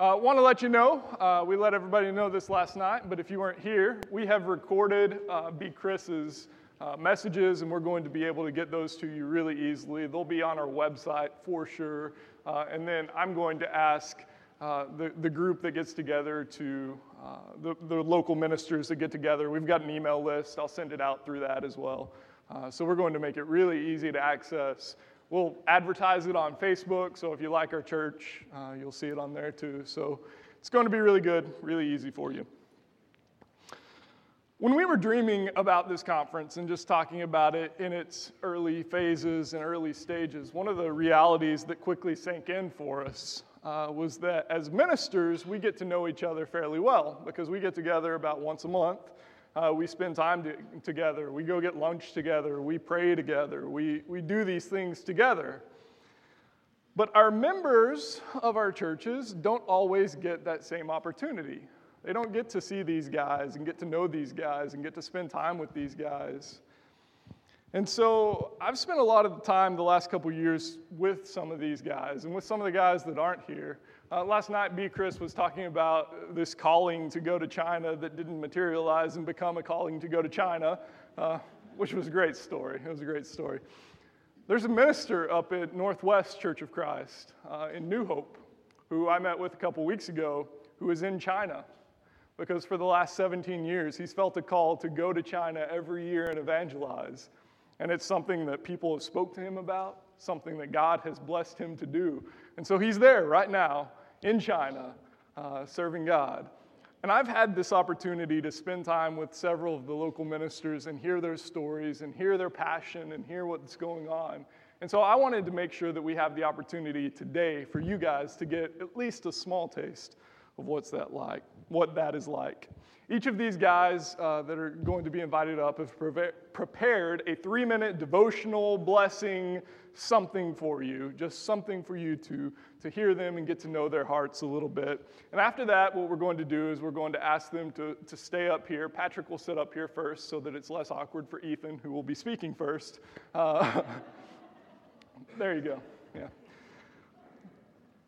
Uh, Want to let you know, uh, we let everybody know this last night, but if you weren't here, we have recorded uh, B. Chris's uh, messages, and we're going to be able to get those to you really easily. They'll be on our website for sure. Uh, and then I'm going to ask uh, the, the group that gets together to, uh, the, the local ministers that get together. We've got an email list, I'll send it out through that as well. So we're going to make it really easy to access. We'll advertise it on Facebook, so if you like our church, uh, you'll see it on there too. So it's going to be really good, really easy for you. When we were dreaming about this conference and just talking about it in its early phases and early stages, one of the realities that quickly sank in for us uh, was that as ministers, we get to know each other fairly well because we get together about once a month uh, we spend time to, together. We go get lunch together. We pray together. We, we do these things together. But our members of our churches don't always get that same opportunity. They don't get to see these guys and get to know these guys and get to spend time with these guys. And so I've spent a lot of time the last couple years with some of these guys and with some of the guys that aren't here. Uh, last night, B. Chris was talking about this calling to go to China that didn't materialize and become a calling to go to China, uh, which was a great story. It was a great story. There's a minister up at Northwest Church of Christ uh, in New Hope who I met with a couple weeks ago who is in China because for the last 17 years he's felt a call to go to China every year and evangelize. And it's something that people have spoke to him about, something that God has blessed him to do. And so he's there right now in China uh, serving God. And I've had this opportunity to spend time with several of the local ministers and hear their stories and hear their passion and hear what's going on. And so I wanted to make sure that we have the opportunity today for you guys to get at least a small taste of what's that like, what that is like. Each of these guys uh, that are going to be invited up have pre- prepared a three minute devotional blessing, something for you, just something for you to, to hear them and get to know their hearts a little bit. And after that, what we're going to do is we're going to ask them to, to stay up here. Patrick will sit up here first so that it's less awkward for Ethan, who will be speaking first. Uh, there you go. Yeah.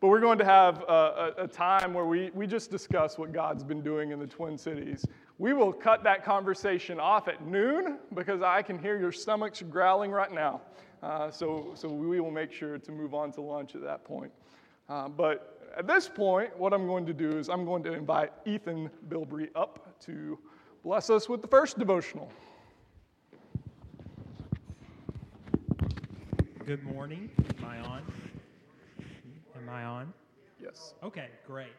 But we're going to have a, a, a, time where we, we just discuss what God's been doing in the Twin Cities. We will cut that conversation off at noon because I can hear your stomachs growling right now. Uh, so, so we will make sure to move on to lunch at that point. Uh, but at this point, what I'm going to do is I'm going to invite Ethan Bilbrey up to bless us with the first devotional. Good morning. Am I on? I on? Yes. Okay, great.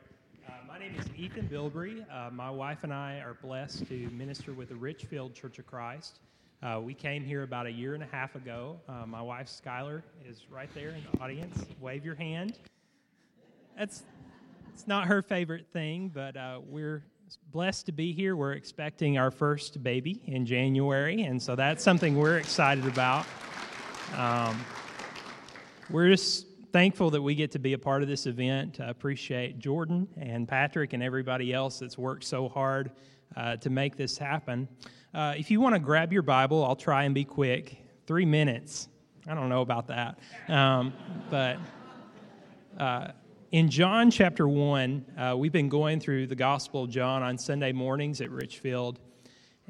Uh, my name is Ethan Bilbrey. Uh, my wife and I are blessed to minister with the Richfield Church of Christ. Uh, we came here about a year and a half ago. Uh, my wife, Skylar, is right there in the audience. Wave your hand. That's it's not her favorite thing, but uh, we're blessed to be here. We're expecting our first baby in January, and so that's something we're excited about. Um, we're just thankful that we get to be a part of this event. I appreciate Jordan and Patrick and everybody else that's worked so hard uh, to make this happen. Uh, if you want to grab your Bible, I'll try and be quick. Three minutes. I don't know about that. Um, but uh, in John chapter 1, uh, we've been going through the Gospel of John on Sunday mornings at Richfield.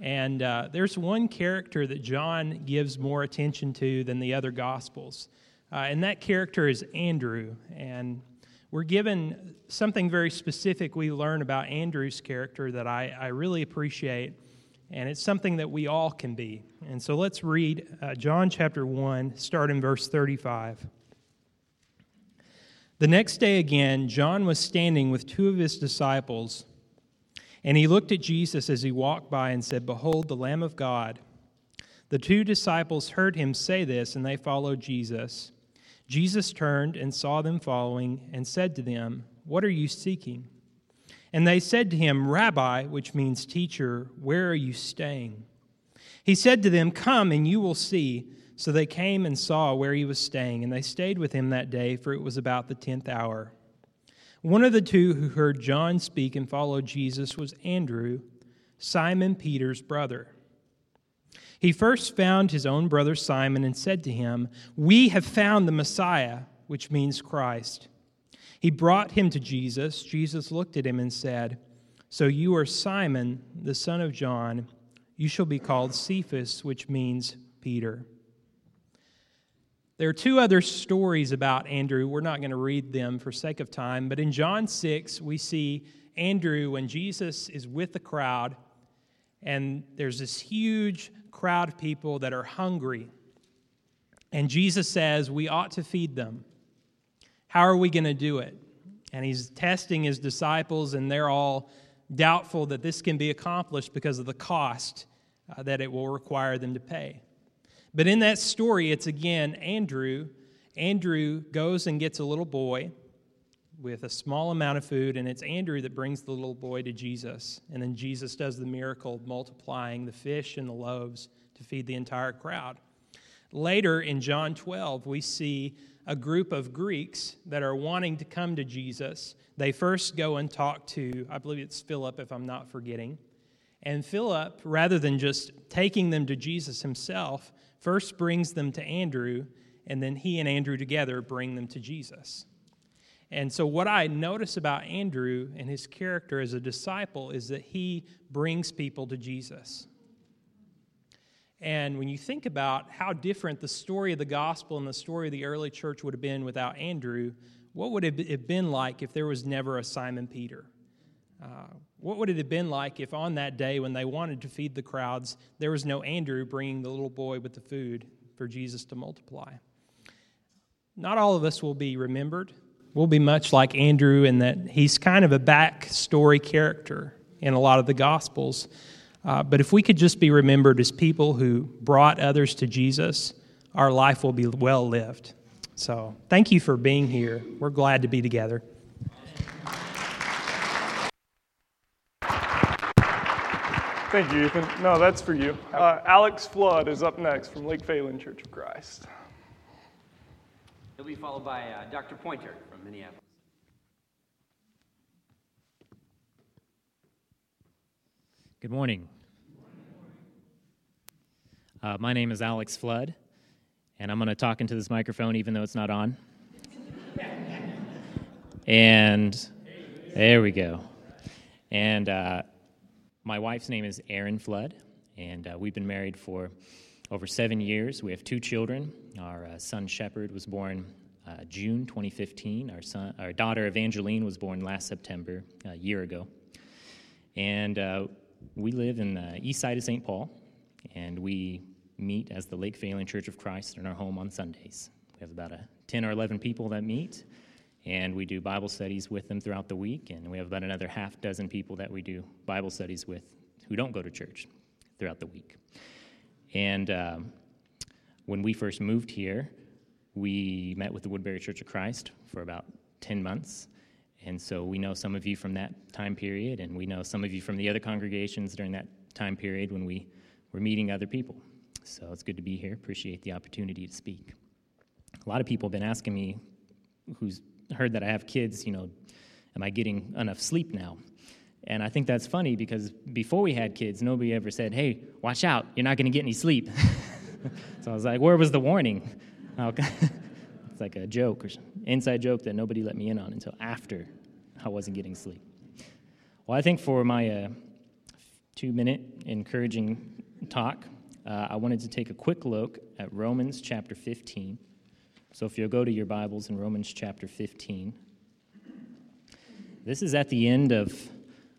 And uh, there's one character that John gives more attention to than the other Gospels. Uh, and that character is Andrew. And we're given something very specific we learn about Andrew's character that I, I really appreciate. And it's something that we all can be. And so let's read uh, John chapter 1, start in verse 35. The next day again, John was standing with two of his disciples. And he looked at Jesus as he walked by and said, Behold, the Lamb of God. The two disciples heard him say this, and they followed Jesus. Jesus turned and saw them following and said to them, What are you seeking? And they said to him, Rabbi, which means teacher, where are you staying? He said to them, Come and you will see. So they came and saw where he was staying, and they stayed with him that day, for it was about the tenth hour. One of the two who heard John speak and followed Jesus was Andrew, Simon Peter's brother. He first found his own brother Simon and said to him, We have found the Messiah, which means Christ. He brought him to Jesus. Jesus looked at him and said, So you are Simon, the son of John. You shall be called Cephas, which means Peter. There are two other stories about Andrew. We're not going to read them for sake of time, but in John 6, we see Andrew when Jesus is with the crowd, and there's this huge crowd of people that are hungry. And Jesus says, We ought to feed them. How are we going to do it? And he's testing his disciples, and they're all doubtful that this can be accomplished because of the cost uh, that it will require them to pay. But in that story, it's again Andrew. Andrew goes and gets a little boy with a small amount of food, and it's Andrew that brings the little boy to Jesus. And then Jesus does the miracle of multiplying the fish and the loaves to feed the entire crowd. Later in John 12, we see a group of Greeks that are wanting to come to Jesus. They first go and talk to, I believe it's Philip, if I'm not forgetting. And Philip, rather than just taking them to Jesus himself, first brings them to Andrew, and then he and Andrew together bring them to Jesus. And so, what I notice about Andrew and his character as a disciple is that he brings people to Jesus. And when you think about how different the story of the gospel and the story of the early church would have been without Andrew, what would it have been like if there was never a Simon Peter? Uh, what would it have been like if on that day when they wanted to feed the crowds, there was no Andrew bringing the little boy with the food for Jesus to multiply? Not all of us will be remembered. We'll be much like Andrew in that he's kind of a backstory character in a lot of the Gospels. Uh, but if we could just be remembered as people who brought others to Jesus, our life will be well lived. So thank you for being here. We're glad to be together. Thank you, Ethan. No, that's for you. Uh, Alex Flood is up next from Lake Phalen Church of Christ. He'll be followed by uh, Dr. Pointer from Minneapolis. Good morning. Uh, my name is Alex Flood, and I'm going to talk into this microphone even though it's not on. and there we go. And uh, my wife's name is Erin Flood, and uh, we've been married for over seven years. We have two children. Our uh, son Shepard was born uh, June 2015. Our son, our daughter Evangeline was born last September, a year ago. And uh, we live in the east side of St. Paul, and we meet as the Lake Phalen Church of Christ in our home on Sundays. We have about a 10 or 11 people that meet, and we do Bible studies with them throughout the week. And we have about another half dozen people that we do Bible studies with who don't go to church throughout the week. And um, when we first moved here, we met with the Woodbury Church of Christ for about 10 months. And so we know some of you from that time period, and we know some of you from the other congregations during that time period when we were meeting other people. So it's good to be here. Appreciate the opportunity to speak. A lot of people have been asking me who's heard that I have kids, you know, am I getting enough sleep now? And I think that's funny because before we had kids, nobody ever said, hey, watch out, you're not going to get any sleep. so I was like, where was the warning? it's like a joke or inside joke that nobody let me in on until after I wasn't getting sleep. Well, I think for my uh, two minute encouraging talk, uh, I wanted to take a quick look at Romans chapter 15. So if you'll go to your Bibles in Romans chapter 15, this is at the end of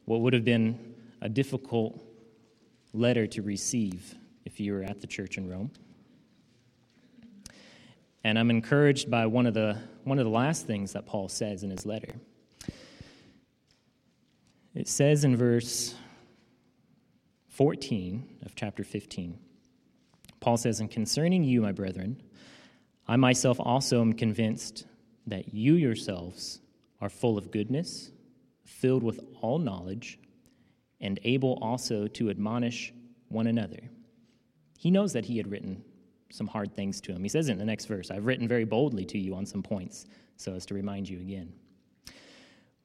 what would have been a difficult letter to receive if you were at the church in Rome. And I'm encouraged by one of the, one of the last things that Paul says in his letter. It says in verse 14 of chapter 15, Paul says, And concerning you, my brethren, I myself also am convinced that you yourselves are full of goodness, filled with all knowledge, and able also to admonish one another. He knows that he had written some hard things to him. He says in the next verse, I've written very boldly to you on some points, so as to remind you again.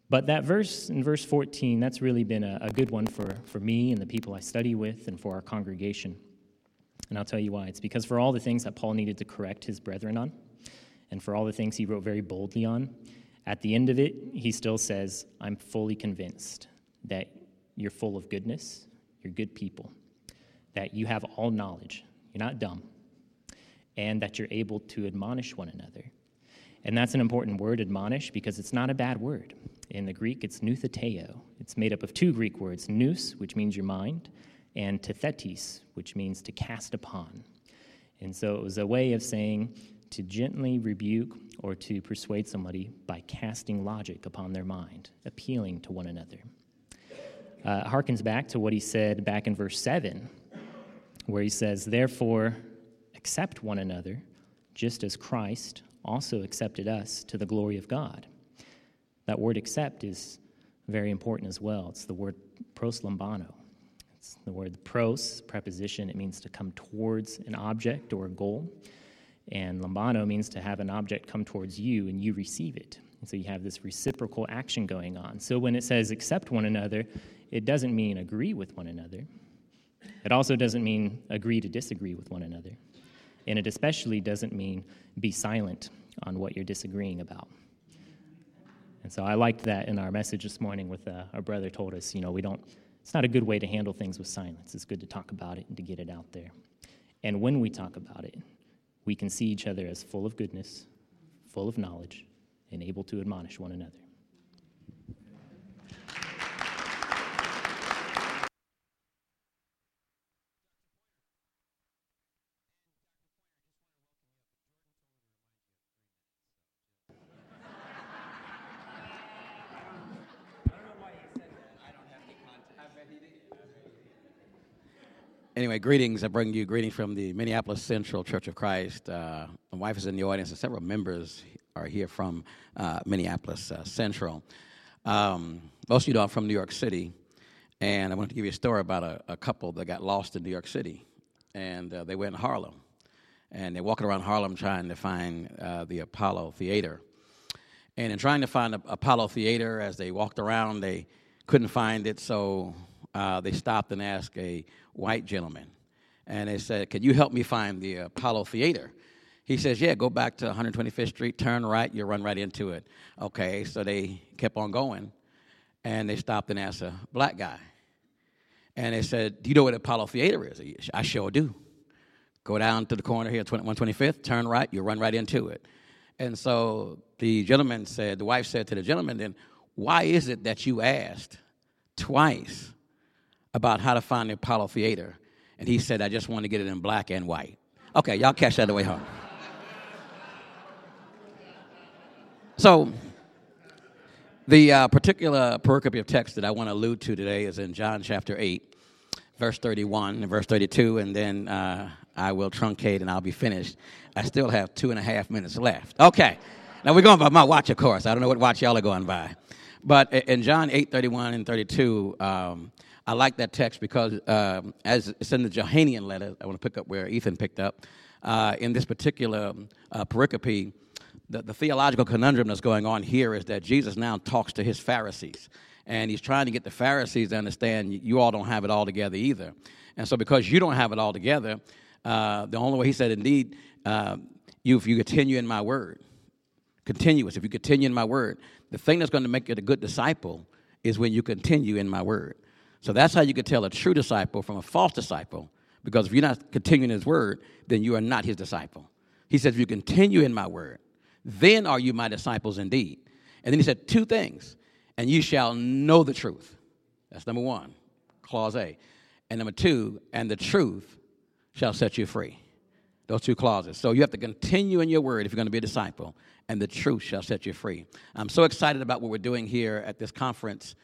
But that verse in verse 14, that's really been a, a good one for, for me and the people I study with and for our congregation. And I'll tell you why. It's because for all the things that Paul needed to correct his brethren on, and for all the things he wrote very boldly on, At the end of it, he still says, I'm fully convinced that you're full of goodness, you're good people, that you have all knowledge, you're not dumb, and that you're able to admonish one another. And that's an important word, admonish, because it's not a bad word. In the Greek, it's noutheteo. It's made up of two Greek words, nous, which means your mind, and tethetis, which means to cast upon. And so it was a way of saying to gently rebuke or to persuade somebody by casting logic upon their mind, appealing to one another. Uh, harkens back to what he said back in verse 7, where he says, Therefore, accept one another, just as Christ also accepted us to the glory of God. That word accept is very important as well. It's the word proslambano. It's the word pros, preposition, it means to come towards an object or a goal. And lambano means to have an object come towards you and you receive it. And so you have this reciprocal action going on. So when it says accept one another, it doesn't mean agree with one another. It also doesn't mean agree to disagree with one another. And it especially doesn't mean be silent on what you're disagreeing about. And so I liked that in our message this morning with uh, our brother told us, you know, we don't, it's not a good way to handle things with silence. It's good to talk about it and to get it out there. And when we talk about it, we can see each other as full of goodness, full of knowledge, and able to admonish one another. Anyway, greetings. I bring you greetings from the Minneapolis Central Church of Christ. Uh, my wife is in the audience, and several members are here from uh, Minneapolis uh, Central. Um, most of you know I'm from New York City, and I want to give you a story about a, a couple that got lost in New York City, and uh, they went in Harlem, and they're walking around Harlem trying to find uh, the Apollo Theater. And in trying to find the Apollo Theater, as they walked around, they couldn't find it, so uh, they stopped and asked a white gentleman. And they said, Can you help me find the Apollo Theater? He says, Yeah, go back to 125th Street, turn right, you'll run right into it. Okay, so they kept on going. And they stopped and asked a black guy. And they said, Do you know what Apollo Theater is? I sure do. Go down to the corner here, 125th, turn right, you'll run right into it. And so the gentleman said, the wife said to the gentleman, then, why is it that you asked twice about how to find the Apollo Theater, and he said, I just want to get it in black and white. Okay, y'all catch that the way home. So, the uh, particular pericope of text that I want to allude to today is in John chapter 8, verse 31 and verse 32, and then uh, I will truncate and I'll be finished. I still have two and a half minutes left. Okay, now we're going by my watch, of course. I don't know what watch y'all are going by. But in John 8, 31 and 32, um, I like that text because um, as it's in the Johannine letter, I want to pick up where Ethan picked up. Uh, in this particular uh, pericope, the, the theological conundrum that's going on here is that Jesus now talks to his Pharisees. And he's trying to get the Pharisees to understand you all don't have it all together either. And so, because you don't have it all together, uh, the only way he said, indeed, uh, you, if you continue in my word, continuous, if you continue in my word, the thing that's going to make you a good disciple is when you continue in my word. So that's how you can tell a true disciple from a false disciple. Because if you're not continuing his word, then you are not his disciple. He says, if you continue in my word, then are you my disciples indeed. And then he said two things. And you shall know the truth. That's number one, clause A. And number two, and the truth shall set you free. Those two clauses. So you have to continue in your word if you're going to be a disciple, and the truth shall set you free. I'm so excited about what we're doing here at this conference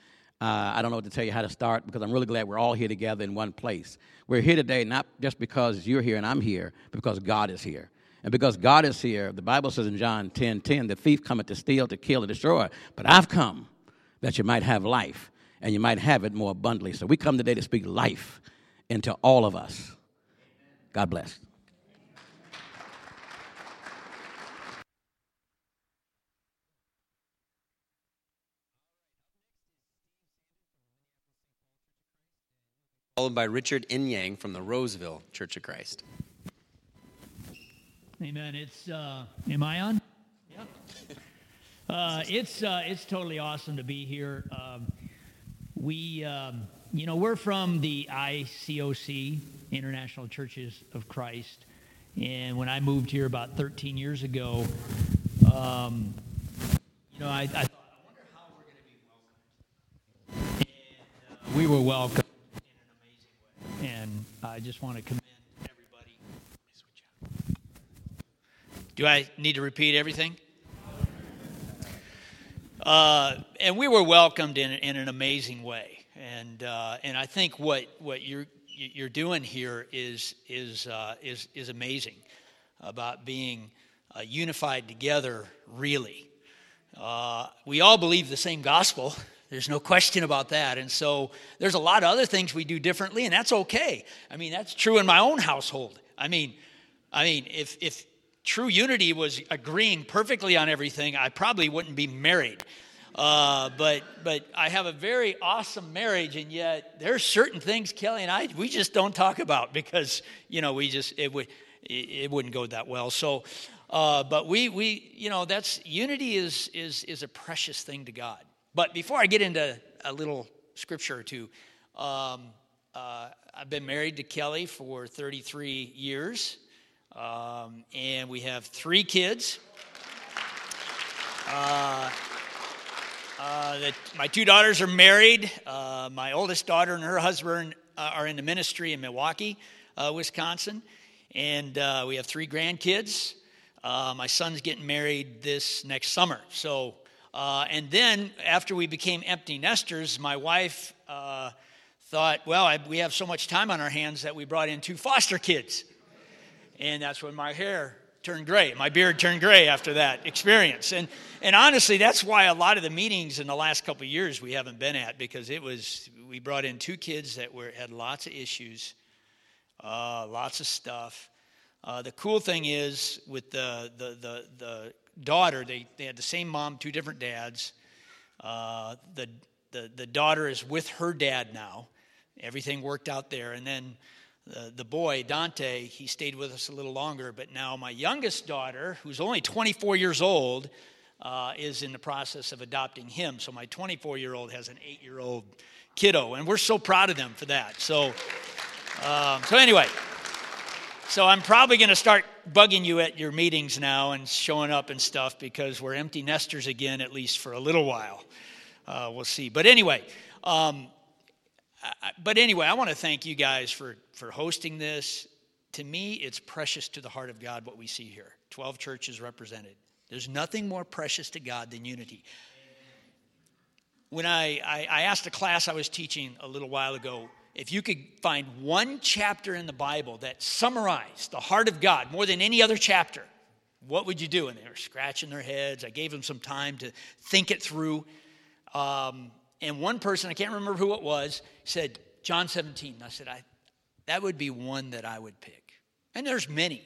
uh, I don't know what to tell you how to start because I'm really glad we're all here together in one place. We're here today not just because you're here and I'm here, but because God is here. And because God is here, the Bible says in John 10 10, the thief cometh to steal, to kill, and destroy. But I've come that you might have life and you might have it more abundantly. So we come today to speak life into all of us. God bless. Followed by Richard Inyang from the Roseville Church of Christ. Amen. It's uh, am I on? Yep. Uh, it's uh, it's totally awesome to be here. Um, we, um, you know, we're from the ICOC, International Churches of Christ, and when I moved here about 13 years ago, um, you know, I, I thought, I wonder how we're going to be welcomed, and uh, we were welcomed in an amazing way, and I just want to commend everybody. Do I need to repeat everything? Uh, and we were welcomed in, in an amazing way. And, uh, and I think what, what you're, you're doing here is, is, uh, is, is amazing about being uh, unified together, really. Uh, we all believe the same gospel. There's no question about that. And so there's a lot of other things we do differently, and that's okay. I mean, that's true in my own household. I mean, I mean, if, if true unity was agreeing perfectly on everything, I probably wouldn't be married. Uh, but but I have a very awesome marriage, and yet there's certain things Kelly and I we just don't talk about because you know we just it would it, wouldn't go that well. So, uh, but we we you know that's unity is is is a precious thing to God. But before I get into a little scripture or two, um, uh, I've been married to Kelly for 33 years. Um, and we have three kids. Uh, uh, the, my two daughters are married. Uh, my oldest daughter and her husband uh, are in the ministry in Milwaukee, uh, Wisconsin. And we have three grandkids. my son's getting married this next summer. So, and then after we became empty nesters, my wife thought, well, I, we have so much time on our hands that we brought in two foster kids. And that's when my hair turned gray. My beard turned gray after that experience. And, and honestly, that's why a lot of the meetings in the last couple years we haven't been at because it was, we brought in two kids that were, had lots of issues, uh, lots of stuff. Uh, the cool thing is with the, the, the, the daughter, they, they had the same mom, two different dads. Uh, the, the, the daughter is with her dad now. Everything worked out there. And then the, the boy, Dante, he stayed with us a little longer, but now my youngest daughter, who's only 24 years old, uh, is in the process of adopting him. So my 24 year old has an eight year old kiddo, and we're so proud of them for that. So, um, so anyway, so I'm probably going to start bugging you at your meetings now and showing up and stuff because we're empty nesters again, at least for a little while. Uh, we'll see. But anyway, um, but anyway, I want to thank you guys for, for hosting this. To me, it's precious to the heart of God what we see here 12 churches represented. There's nothing more precious to God than unity. When I, I, I asked a class I was teaching a little while ago, if you could find one chapter in the Bible that summarized the heart of God more than any other chapter, what would you do? And they were scratching their heads. I gave them some time to think it through. Um, and one person, I can't remember who it was, said, John 17. I said, I, that would be one that I would pick. And there's many.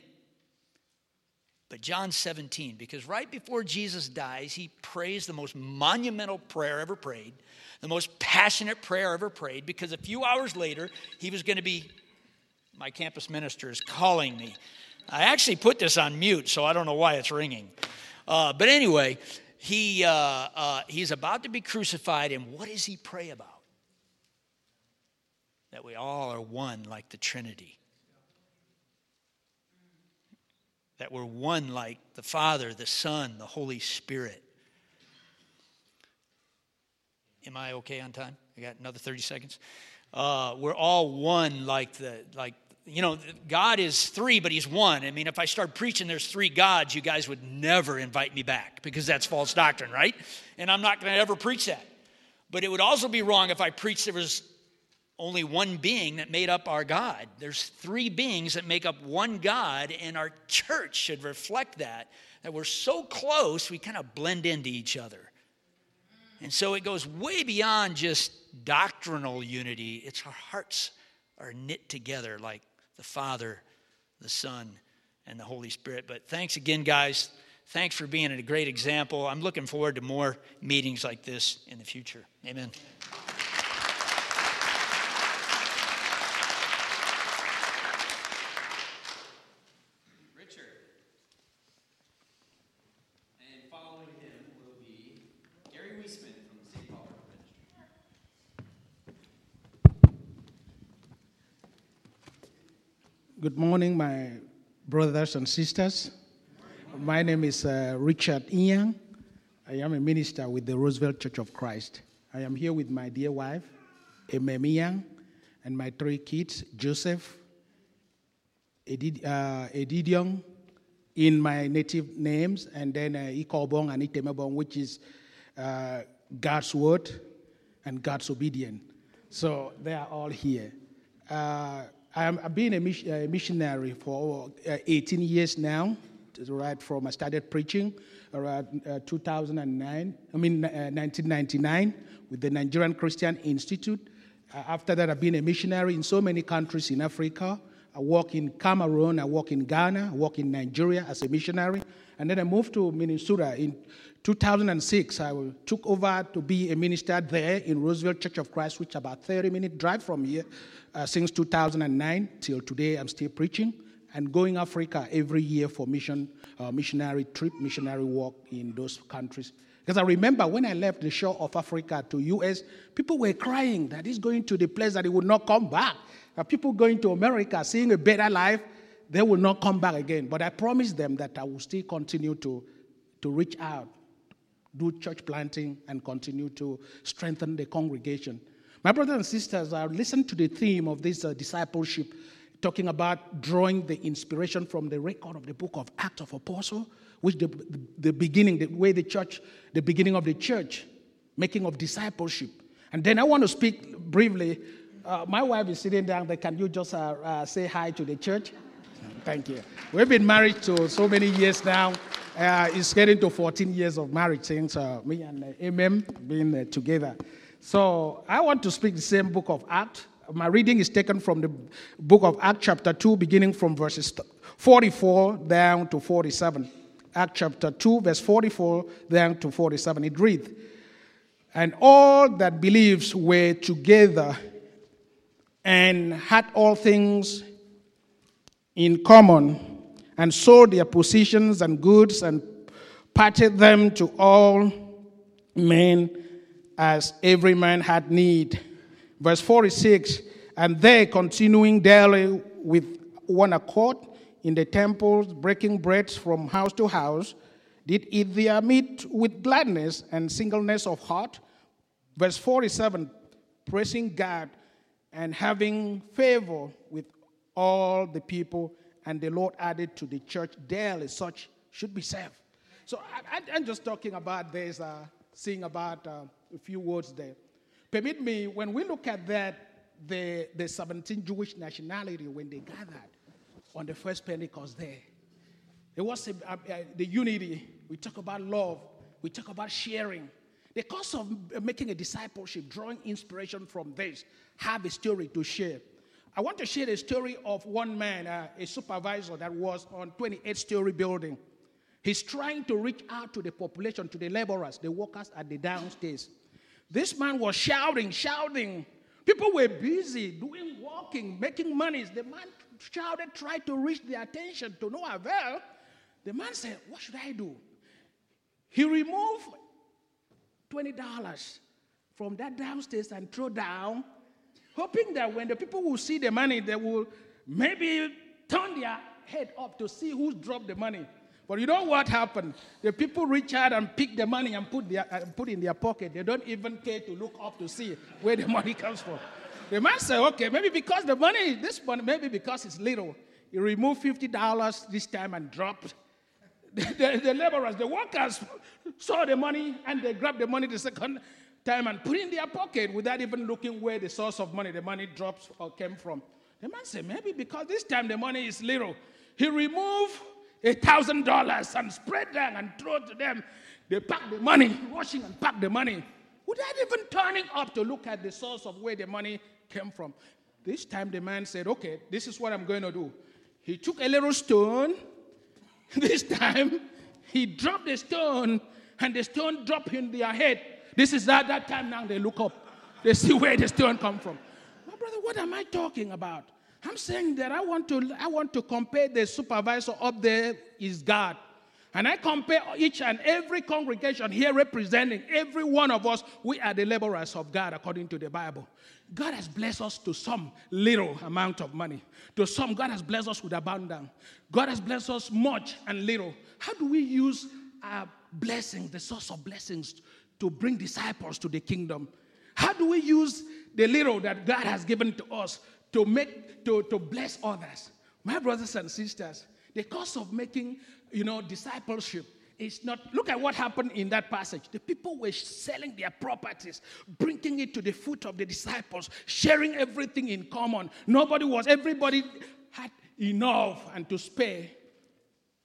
But John 17, because right before Jesus dies, he prays the most monumental prayer ever prayed, the most passionate prayer ever prayed, because a few hours later, he was going to be, my campus minister is calling me. I actually put this on mute, so I don't know why it's ringing. Uh, but anyway, he, uh, uh, he's about to be crucified, and what does he pray about? That we all are one like the Trinity. That we're one like the Father, the Son, the Holy Spirit. Am I okay on time? I got another 30 seconds. Uh, we're all one like the like you know, God is three, but He's one. I mean, if I start preaching there's three gods, you guys would never invite me back because that's false doctrine, right? And I'm not going to ever preach that. But it would also be wrong if I preached there was only one being that made up our God. There's three beings that make up one God, and our church should reflect that, that we're so close, we kind of blend into each other. And so it goes way beyond just doctrinal unity, it's our hearts are knit together like the Father, the Son, and the Holy Spirit. But thanks again, guys. Thanks for being a great example. I'm looking forward to more meetings like this in the future. Amen. Richard. And following him will be Good morning, my brothers and sisters. My name is uh, Richard Inyang. I am a minister with the Roseville Church of Christ. I am here with my dear wife, Emem Inyang, and my three kids, Joseph, Edid, uh, Edidion, in my native names, and then uh, Ikobong and Itemebong, which is uh, God's word and God's obedience. So they are all here. Uh, I've been a, mis- a missionary for uh, 18 years now, right from I started preaching around uh, 2009, I mean uh, 1999 with the Nigerian Christian Institute. Uh, after that, I've been a missionary in so many countries in Africa. I work in Cameroon, I work in Ghana, I work in Nigeria as a missionary. And then I moved to Minnesota in 2006. I took over to be a minister there in Roseville Church of Christ, which is about 30 minute drive from here. Uh, since 2009 till today, I'm still preaching and going Africa every year for mission, uh, missionary trip, missionary work in those countries. Because I remember when I left the shore of Africa to US, people were crying that he's going to the place that he would not come back. Uh, people going to America, seeing a better life, they will not come back again. But I promise them that I will still continue to, to reach out, do church planting, and continue to strengthen the congregation. My brothers and sisters, I listened to the theme of this uh, discipleship, talking about drawing the inspiration from the record of the book of Acts of Apostle, which the, the, the beginning, the way the church, the beginning of the church, making of discipleship. And then I want to speak briefly. Uh, my wife is sitting down there. Can you just uh, uh, say hi to the church? Thank you. We've been married to so many years now. Uh, it's getting to 14 years of marriage since me and uh, being together. So I want to speak the same book of Acts. My reading is taken from the book of Acts, chapter 2, beginning from verses 44 down to 47. Acts chapter 2, verse 44 down to 47. It reads, And all that believes were together and had all things in common, and sold their possessions and goods and parted them to all men as every man had need. Verse 46 And they, continuing daily with one accord in the temples, breaking bread from house to house, did eat their meat with gladness and singleness of heart. Verse 47 Praising God and having favor with all the people, and the Lord added to the church daily such should be saved. So I, am just talking about this, uh, seeing about uh, a few words there. Permit me, when we look at that, the, the 17 Jewish nationality, when they gathered on the first Pentecost there, it was a, a, a, the unity. We talk about love, we talk about sharing. The cost of making a discipleship, drawing inspiration from this, have a story to share. I want to share the story of one man, uh, a supervisor that was on 28 story building. He's trying to reach out to the population, to the laborers, the workers at the downstairs. This man was shouting, shouting. People were busy doing walking, making money. The man shouted, tried to reach their attention to no avail. The man said, What should I do? He removed $20 from that downstairs and throw down, hoping that when the people will see the money, they will maybe turn their head up to see who dropped the money. But you know what happened? The people reach out and pick the money and put, their, put in their pocket. They don't even care to look up to see where the money comes from. The man said, okay, maybe because the money, this money, maybe because it's little. He removed $50 this time and dropped. The, the, laborers, the workers saw the money and they grabbed the money the second time and put it in their pocket without even looking where the source of money, the money drops or came from. The man said, maybe because this time the money is little. He removed a thousand dollars and spread them and throw to them. They pack the money, washing and pack the money, without even turning up to look at the source of where the money came from. This time the man said, Okay, this is what I'm going to do. He took a little stone. This time he dropped the stone and the stone dropped in their head. This is at that time now they look up. They see where the stone come from. My brother, what am I talking about? I'm saying that I want to, I want to compare the supervisor up there is God. And I compare each and every congregation here representing every one of us, we are the laborers of God according to the Bible. God has blessed us to some little amount of money. To some, God has blessed us with abundance. God has blessed us much and little. How do we use our blessings, the source of blessings, to bring disciples to the kingdom? How do we use the little that God has given to us to make to, to bless others? My brothers and sisters, the cost of making, you know, discipleship is not. Look at what happened in that passage. The people were selling their properties, bringing it to the foot of the disciples, sharing everything in common. Nobody was. Everybody had enough and to spare.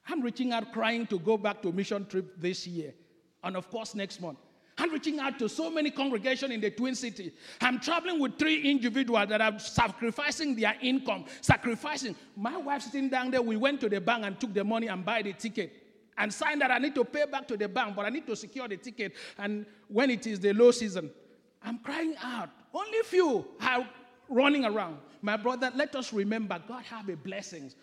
I'm reaching out, crying to go back to mission trip this year, and of course next month. I'm reaching out to so many congregations in the Twin City. I'm traveling with three individuals that are sacrificing their income, sacrificing. My wife sitting down there, we went to the bank and took the money and buy the ticket and signed that I need to pay back to the bank, but I need to secure the ticket. And when it is the low season, I'm crying out. Only few are running around. My brother, let us remember God have a blessings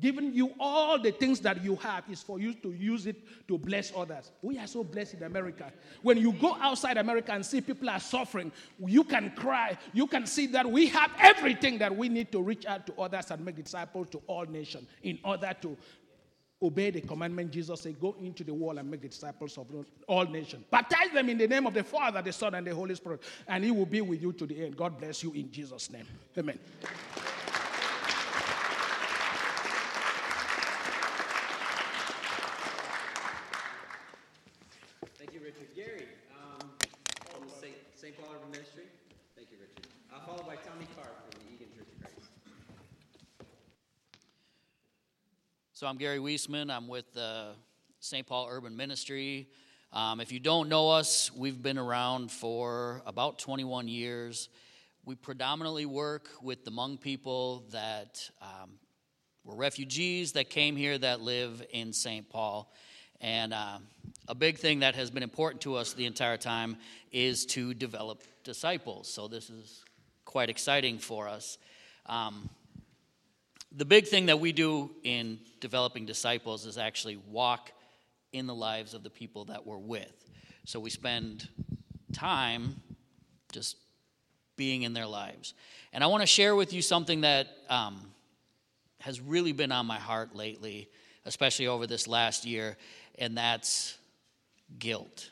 giving you all the things that you have is for you to use it to bless others. We are so blessed in America. When you go outside America and see people are suffering, you can cry. You can see that we have everything that we need to reach out to others and make disciples to all nations in order to obey the commandment Jesus said, go into the world and make the disciples of all nations. Baptize them in the name of the Father, the Son, and the Holy Spirit, and he will be with you to the end. God bless you in Jesus' name. Amen. So I'm Gary Weisman. I'm with the St. Paul Urban Ministry. Um, if you don't know us, we've been around for about 21 years. We predominantly work with the Hmong people that um, were refugees that came here that live in St. Paul. And uh, a big thing that has been important to us the entire time is to develop disciples. So this is quite exciting for us. Um, the big thing that we do in developing disciples is actually walk in the lives of the people that we're with. So we spend time just being in their lives. And I want to share with you something that um, has really been on my heart lately, especially over this last year, and that's guilt.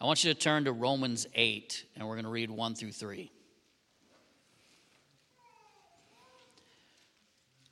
I want you to turn to Romans 8, and we're going to read 1 through 3.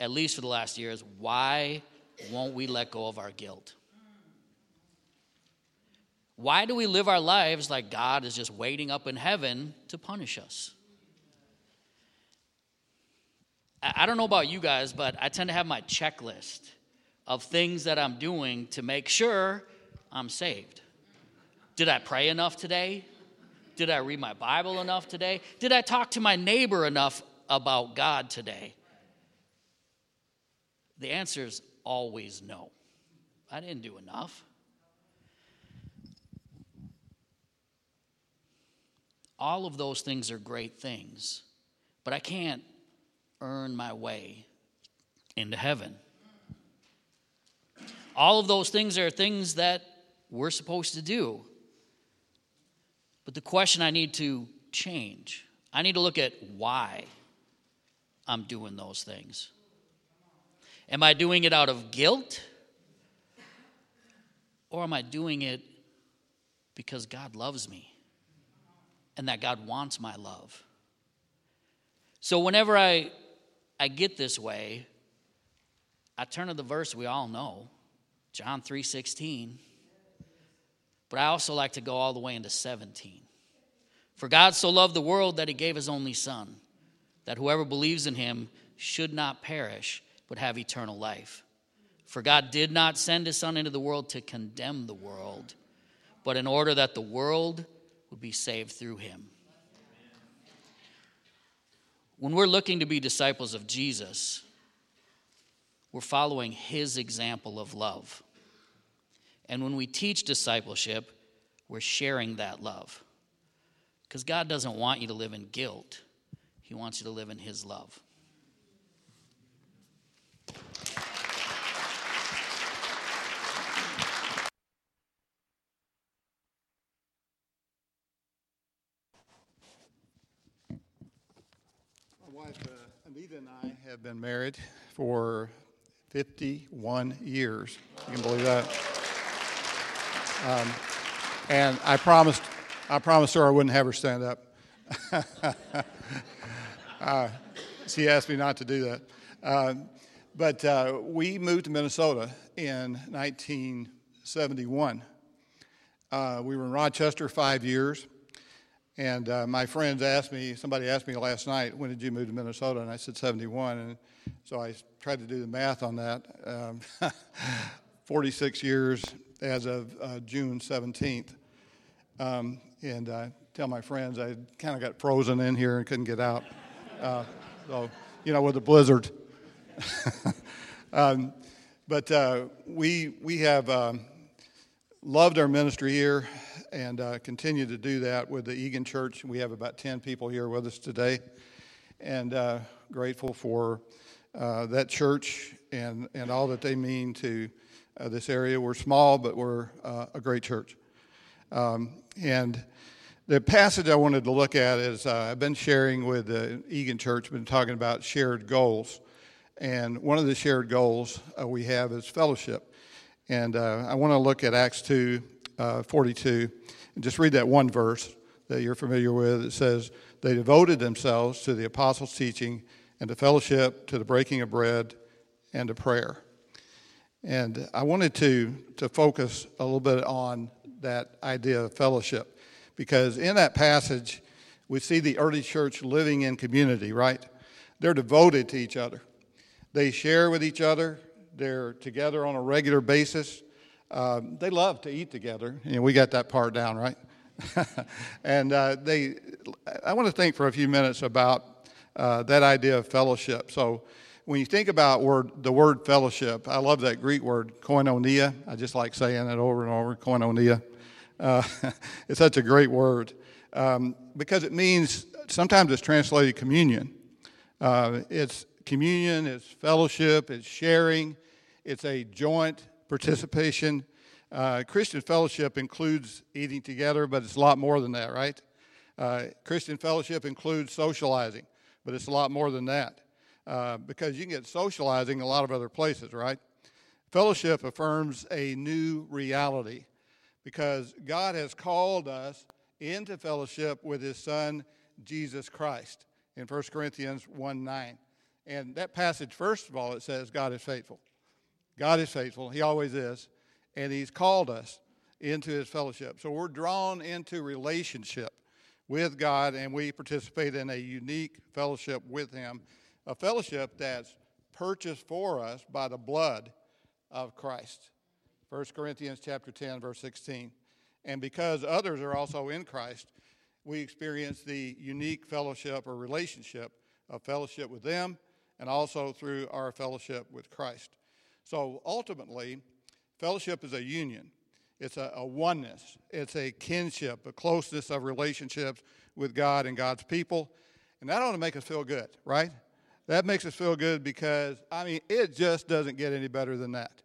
at least for the last year, is why won't we let go of our guilt? Why do we live our lives like God is just waiting up in heaven to punish us? I don't know about you guys, but I tend to have my checklist of things that I'm doing to make sure I'm saved. Did I pray enough today? Did I read my Bible enough today? Did I talk to my neighbor enough about God today? The answer is always no. I didn't do enough. All of those things are great things, but I can't earn my way into heaven. All of those things are things that we're supposed to do. But the question I need to change, I need to look at why I'm doing those things. Am I doing it out of guilt? Or am I doing it because God loves me and that God wants my love? So whenever I, I get this way, I turn to the verse we all know, John 3:16. But I also like to go all the way into 17. For God so loved the world that he gave his only son, that whoever believes in him should not perish, but have eternal life. For God did not send his Son into the world to condemn the world, but in order that the world would be saved through him. When we're looking to be disciples of Jesus, we're following his example of love. And when we teach discipleship, we're sharing that love. Because God doesn't want you to live in guilt, He wants you to live in His love. Wife, uh, Anita, and I have been married for 51 years. You can believe that. Um, and I promised, I promised her I wouldn't have her stand up. uh, she asked me not to do that. Uh, but uh, we moved to Minnesota in 1971. Uh, we were in Rochester five years. And uh, my friends asked me, somebody asked me last night, when did you move to Minnesota? And I said 71. And so I tried to do the math on that. Um, 46 years as of uh, June 17th. Um, and I tell my friends I kind of got frozen in here and couldn't get out. Uh, so, you know, with the blizzard. um, but uh, we, we have um, loved our ministry here and uh, continue to do that with the Eagan Church. We have about 10 people here with us today, and uh, grateful for uh, that church and, and all that they mean to uh, this area. We're small, but we're uh, a great church. Um, and the passage I wanted to look at is uh, I've been sharing with the Eagan Church, been talking about shared goals. And one of the shared goals we have is fellowship. And I want to look at Acts 2 uh, 42, and just read that one verse that you're familiar with. It says, They devoted themselves to the apostles' teaching and to fellowship, to the breaking of bread, and to prayer. And I wanted to, to focus a little bit on that idea of fellowship because in that passage, we see the early church living in community, right? They're devoted to each other. They share with each other. They're together on a regular basis. Um, they love to eat together. You know, we got that part down, right? and uh, they, I want to think for a few minutes about uh, that idea of fellowship. So, when you think about word, the word fellowship, I love that Greek word koinonia. I just like saying it over and over, koinonia. Uh, it's such a great word um, because it means sometimes it's translated communion. Uh, it's communion, it's fellowship, it's sharing, it's a joint participation. Uh, Christian fellowship includes eating together, but it's a lot more than that, right? Uh, Christian fellowship includes socializing, but it's a lot more than that uh, because you can get socializing a lot of other places, right? Fellowship affirms a new reality because God has called us into fellowship with His Son, Jesus Christ, in 1 Corinthians 1 9. And that passage, first of all, it says God is faithful. God is faithful. He always is. And He's called us into His fellowship. So we're drawn into relationship with God, and we participate in a unique fellowship with Him, a fellowship that's purchased for us by the blood of Christ. 1 Corinthians chapter 10, verse 16. And because others are also in Christ, we experience the unique fellowship or relationship of fellowship with them and also through our fellowship with Christ. So ultimately, fellowship is a union. It's a, a, oneness. It's a kinship, a closeness of relationships with God and God's people. And that ought to make us feel good, right? That makes us feel good because, I mean, it just doesn't get any better than that.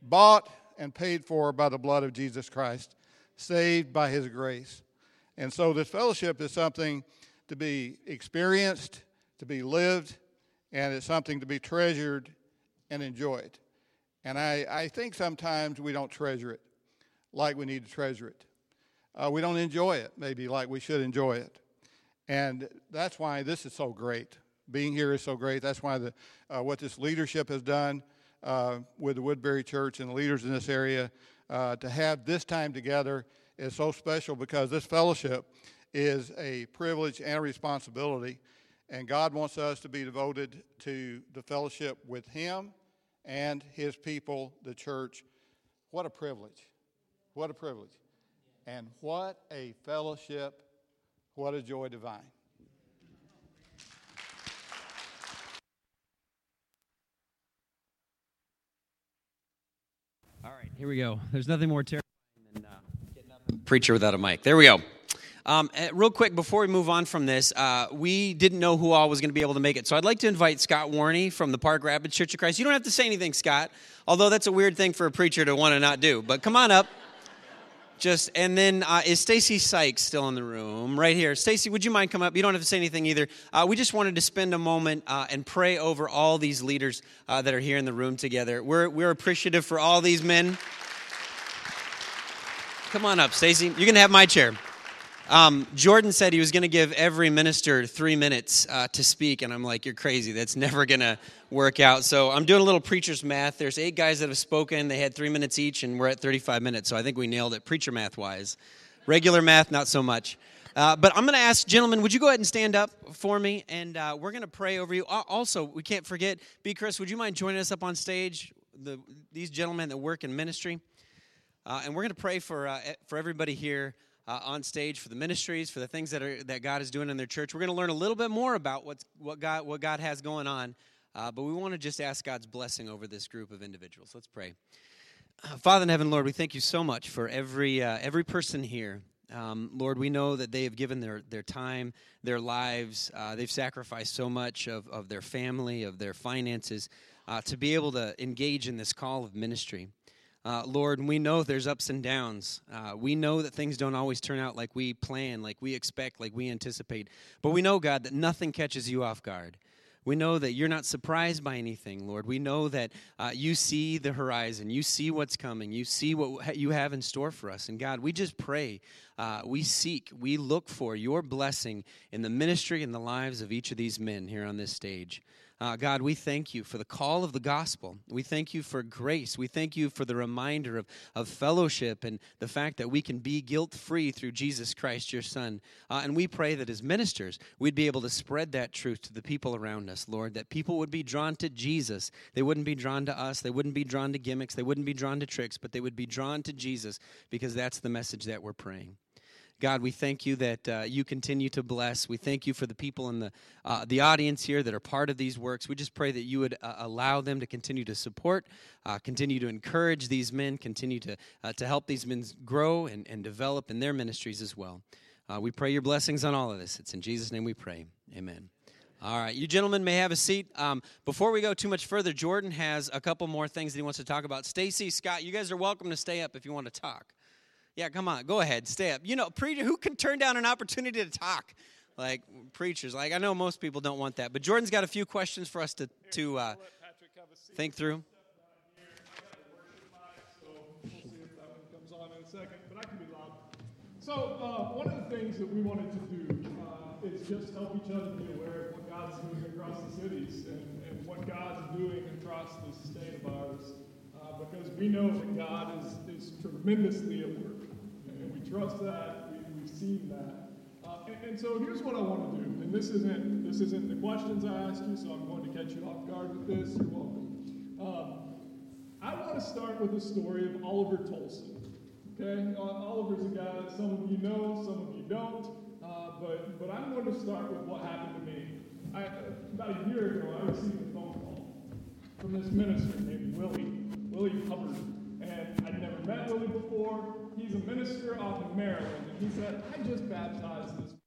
Bought and paid for by the blood of Jesus Christ, saved by his grace. And so this fellowship is something to be experienced, to be lived, and it's something to be treasured and enjoyed. And I, I think sometimes we don't treasure it like we need to treasure it. Uh, we don't enjoy it maybe like we should enjoy it. And that's why this is so great. Being here is so great. That's why the, uh, what this leadership has done uh, with the Woodbury Church and the leaders in this area uh, to have this time together is so special because this fellowship is a privilege and a responsibility. And God wants us to be devoted to the fellowship with Him and his people, the church. What a privilege. What a privilege. And what a fellowship. What a joy divine. All right, here we go. There's nothing more terrifying than uh, getting up preacher without a mic. There we go. Um, uh, real quick, before we move on from this, uh, we didn't know who all was going to be able to make it. So I'd like to invite Scott Warney from the Park Rapids Church of Christ. You don't have to say anything, Scott, although that's a weird thing for a preacher to want to not do. But come on up. Just and then uh, is Stacy Sykes still in the room? Right here, Stacy. Would you mind come up? You don't have to say anything either. Uh, we just wanted to spend a moment uh, and pray over all these leaders uh, that are here in the room together. We're we're appreciative for all these men. Come on up, Stacy. You can have my chair. Um, Jordan said he was going to give every minister three minutes uh, to speak, and I'm like, you're crazy. That's never going to work out. So I'm doing a little preacher's math. There's eight guys that have spoken. They had three minutes each, and we're at 35 minutes. So I think we nailed it, preacher math wise. Regular math, not so much. Uh, but I'm going to ask, gentlemen, would you go ahead and stand up for me? And uh, we're going to pray over you. Also, we can't forget, B. Chris, would you mind joining us up on stage? The, these gentlemen that work in ministry. Uh, and we're going to pray for, uh, for everybody here uh, on stage for the ministries, for the things that are that God is doing in their church. We're going to learn a little bit more about what's what God what God has going on, uh, but we want to just ask God's blessing over this group of individuals. Let's pray. Uh, Father in heaven, Lord, we thank you so much for every uh, every person here. Um, Lord, we know that they have given their, their time, their lives. Uh, they've sacrificed so much of, of their family, of their finances, uh, to be able to engage in this call of ministry. Uh, Lord, we know there's ups and downs. Uh, we know that things don't always turn out like we plan, like we expect, like we anticipate. But we know, God, that nothing catches you off guard. We know that you're not surprised by anything, Lord. We know that uh, you see the horizon. You see what's coming. You see what you have in store for us. And God, we just pray. Uh, we seek, we look for your blessing in the ministry and the lives of each of these men here on this stage. Uh, God, we thank you for the call of the gospel. We thank you for grace. We thank you for the reminder of, of fellowship and the fact that we can be guilt free through Jesus Christ, your Son. Uh, and we pray that as ministers, we'd be able to spread that truth to the people around us, Lord, that people would be drawn to Jesus. They wouldn't be drawn to us, they wouldn't be drawn to gimmicks, they wouldn't be drawn to tricks, but they would be drawn to Jesus because that's the message that we're praying. God, we thank you that uh, you continue to bless. We thank you for the people in the, uh, the audience here that are part of these works. We just pray that you would uh, allow them to continue to support, uh, continue to encourage these men, continue to, uh, to help these men grow and, and develop in their ministries as well. Uh, we pray your blessings on all of this. It's in Jesus' name we pray. Amen. All right, you gentlemen may have a seat. Um, before we go too much further, Jordan has a couple more things that he wants to talk about. Stacy, Scott, you guys are welcome to stay up if you want to talk. Yeah, come on, go ahead, stay up. You know, preacher, who can turn down an opportunity to talk? Like preachers, like I know most people don't want that, but Jordan's got a few questions for us to to uh, think through. So uh, one of the things that we wanted to do uh, is just help each other be aware of what God's doing across the cities and, and what God's doing across this state of ours, uh, because we know that God is, is tremendously at work trust that. We, have seen that. Uh, and, and, so here's what I want to do. And this isn't this isn't the questions I asked you, so I'm going to catch you off guard with this. You're welcome. Um, I want to start with the story of Oliver Tolson. Okay, uh, Oliver's a guy that some of you know, some of you don't. Uh, but but I'm going to start with what happened to me. I, about a year ago, I received a phone call from this minister named Willie Willie Hubbard, and I'd never met Willie before he's a minister off in Maryland, and he said, I just baptized this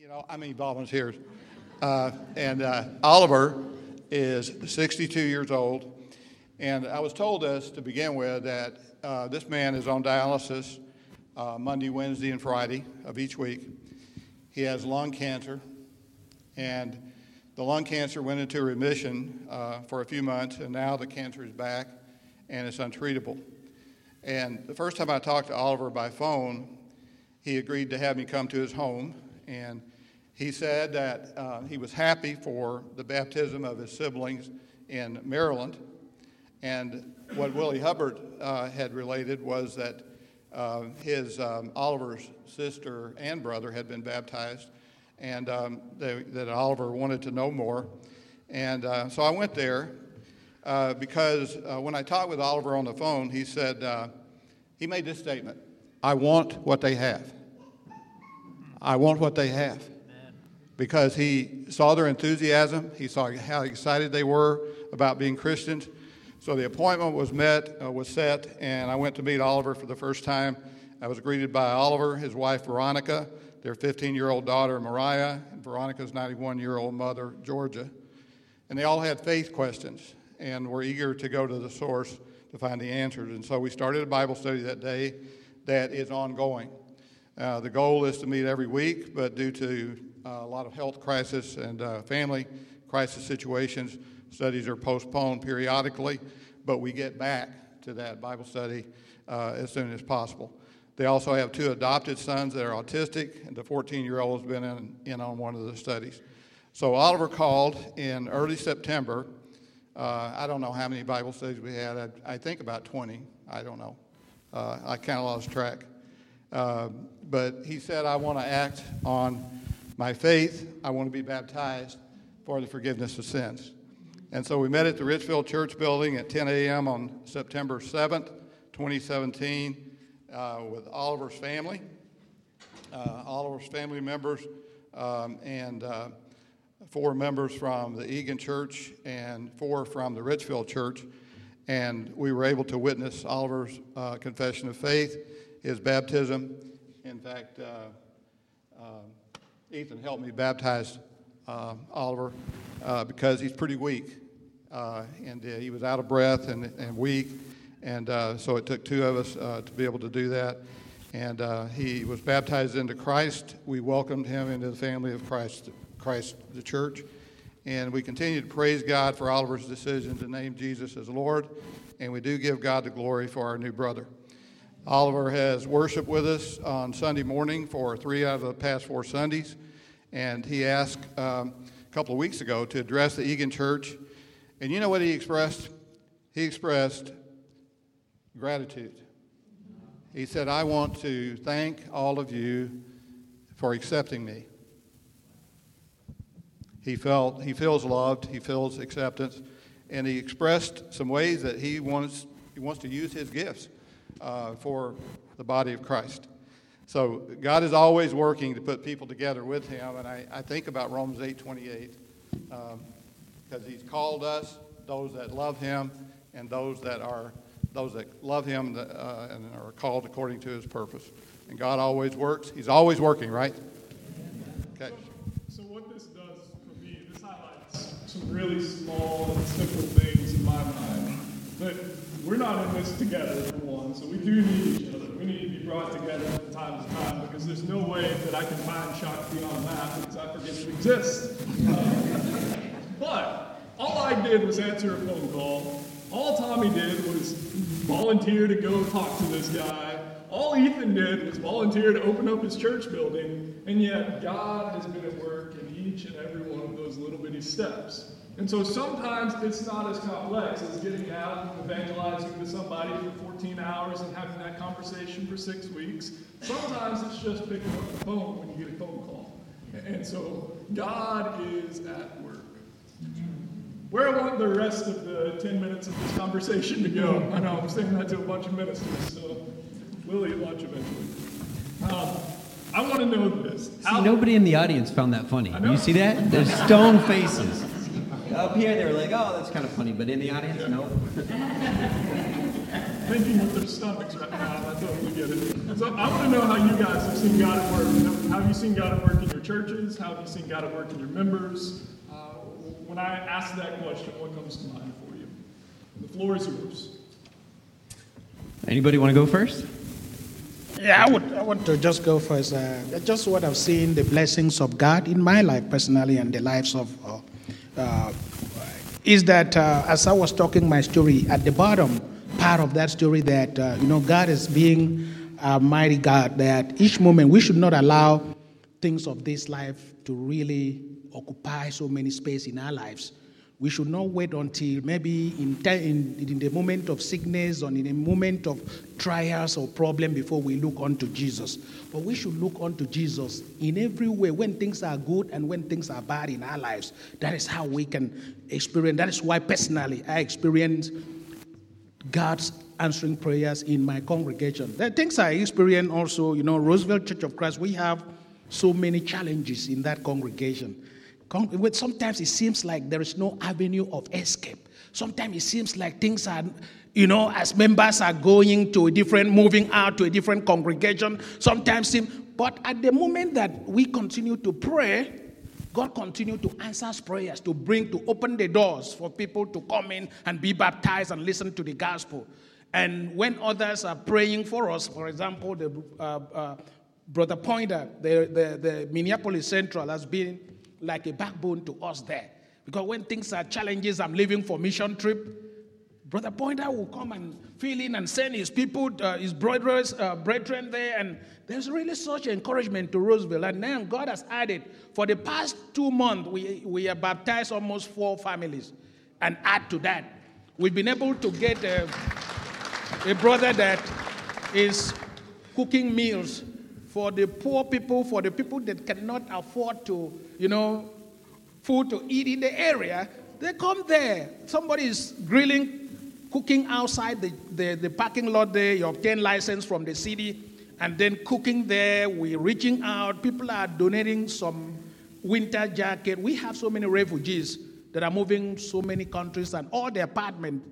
You know, I mean volunteers. Uh, and uh, Oliver is 62 years old. And I was told this to begin with that uh, this man is on dialysis uh, Monday, Wednesday, and Friday of each week. He has lung cancer. And the lung cancer went into remission uh, for a few months, and now the cancer is back and it's untreatable. And the first time I talked to Oliver by phone, he agreed to have me come to his home. And he said that uh, he was happy for the baptism of his siblings in Maryland. And what Willie Hubbard uh, had related was that uh, his um, Oliver's sister and brother had been baptized, and um, they, that Oliver wanted to know more. And uh, so I went there uh, because uh, when I talked with Oliver on the phone, he said, he made this statement I want what they have. I want what they have. Because he saw their enthusiasm, he saw how excited they were about being Christians. So the appointment was met, uh, was set, and I went to meet Oliver for the first time. I was greeted by Oliver, his wife Veronica, their 15 year old daughter Mariah, and Veronica's 91 year old mother Georgia. And they all had faith questions and were eager to go to the source to find the answers. And so we started a Bible study that day that is ongoing. Uh, the goal is to meet every week, but due to uh, a lot of health crisis and uh, family crisis situations, studies are postponed periodically, but we get back to that Bible study uh, as soon as possible. They also have two adopted sons that are autistic, and the 14 year old has been in, in on one of the studies. So Oliver called in early September. Uh, I don't know how many Bible studies we had. I, I think about 20. I don't know. Uh, I kind of lost track. Uh, but he said, I want to act on my faith. I want to be baptized for the forgiveness of sins. And so we met at the Richfield Church building at 10 a.m. on September 7th, 2017, uh, with Oliver's family, uh, Oliver's family members, um, and uh, four members from the Eagan Church and four from the Richfield Church. And we were able to witness Oliver's uh, confession of faith, his baptism. In fact, uh, uh, Ethan helped me baptize Oliver because he's pretty weak uh, and uh, he was out of breath and, and weak. And uh, so it took two of us uh, to be able to do that. And uh, he was baptized into Christ. We welcomed him into the family of Christ, Christ the church. And we continue to praise God for Oliver's decision to name Jesus as Lord. And we do give God the glory for our new brother. Oliver has worshiped with us on Sunday morning for three out of the past four Sundays. And he asked um, a couple of weeks ago to address the Eagan Church and you know what he expressed? He expressed gratitude. He said, I want to thank all of you for accepting me. He felt he feels loved, he feels acceptance, and he expressed some ways that he wants he wants to use his gifts uh, for the body of Christ. So God is always working to put people together with Him, and I, I think about Romans eight twenty eight. Um, because he's called us, those that love him, and those that are those that love him uh, and are called according to his purpose. And God always works. He's always working, right? Okay. So, so what this does for me, this highlights some really small and simple things in my mind. But we're not in this together, for one, so we do need each other. We need to be brought together from time to time because there's no way that I can find shock beyond that because I forget it exists. Uh, but all I did was answer a phone call. All Tommy did was volunteer to go talk to this guy. All Ethan did was volunteer to open up his church building. And yet, God has been at work in each and every one of those little bitty steps. And so sometimes it's not as complex as getting out and evangelizing to somebody for 14 hours and having that conversation for six weeks. Sometimes it's just picking up the phone when you get a phone call. And so God is at work. Where I want the rest of the 10 minutes of this conversation to go. I know I'm saying that to a bunch of ministers, so we'll eat lunch eventually. Um, I want to know this. How, see, nobody in the audience found that funny. You see that? There's stone faces. Up here, they were like, oh, that's kind of funny. But in the audience, yeah. no. thinking with their stomachs right now. I totally get it. So I want to know how you guys have seen God at work. How have you seen God at work in your churches? How have you seen God at work in your members? Uh, when I ask that question, what comes to mind for you? The floor is yours. Anybody want to go first? Yeah, I would. I want to just go first. Uh, just what I've seen, the blessings of God in my life personally, and the lives of, uh, uh, is that uh, as I was talking my story at the bottom part of that story, that uh, you know God is being a mighty God. That each moment we should not allow things of this life to really occupy so many space in our lives. We should not wait until maybe in, in, in the moment of sickness or in a moment of trials or problem before we look unto Jesus. But we should look unto Jesus in every way when things are good and when things are bad in our lives. That is how we can experience. That is why personally I experience God's answering prayers in my congregation. The things I experience also, you know, Roseville Church of Christ, we have so many challenges in that congregation. Sometimes it seems like there is no avenue of escape. Sometimes it seems like things are, you know, as members are going to a different, moving out to a different congregation. Sometimes seem, but at the moment that we continue to pray, God continue to answer prayers to bring to open the doors for people to come in and be baptized and listen to the gospel. And when others are praying for us, for example, the uh, uh, brother Pointer, the, the, the Minneapolis Central has been like a backbone to us there. Because when things are challenges, I'm leaving for mission trip. Brother Pointer will come and fill in and send his people, uh, his brothers, uh, brethren there, and there's really such encouragement to Roseville. And now God has added, for the past two months, we, we have baptized almost four families. And add to that, we've been able to get a, a brother that is cooking meals for the poor people, for the people that cannot afford to, you know, food to eat in the area, they come there. Somebody is grilling, cooking outside the, the, the parking lot there. You obtain license from the city, and then cooking there. We're reaching out. People are donating some winter jacket. We have so many refugees that are moving so many countries, and all the apartment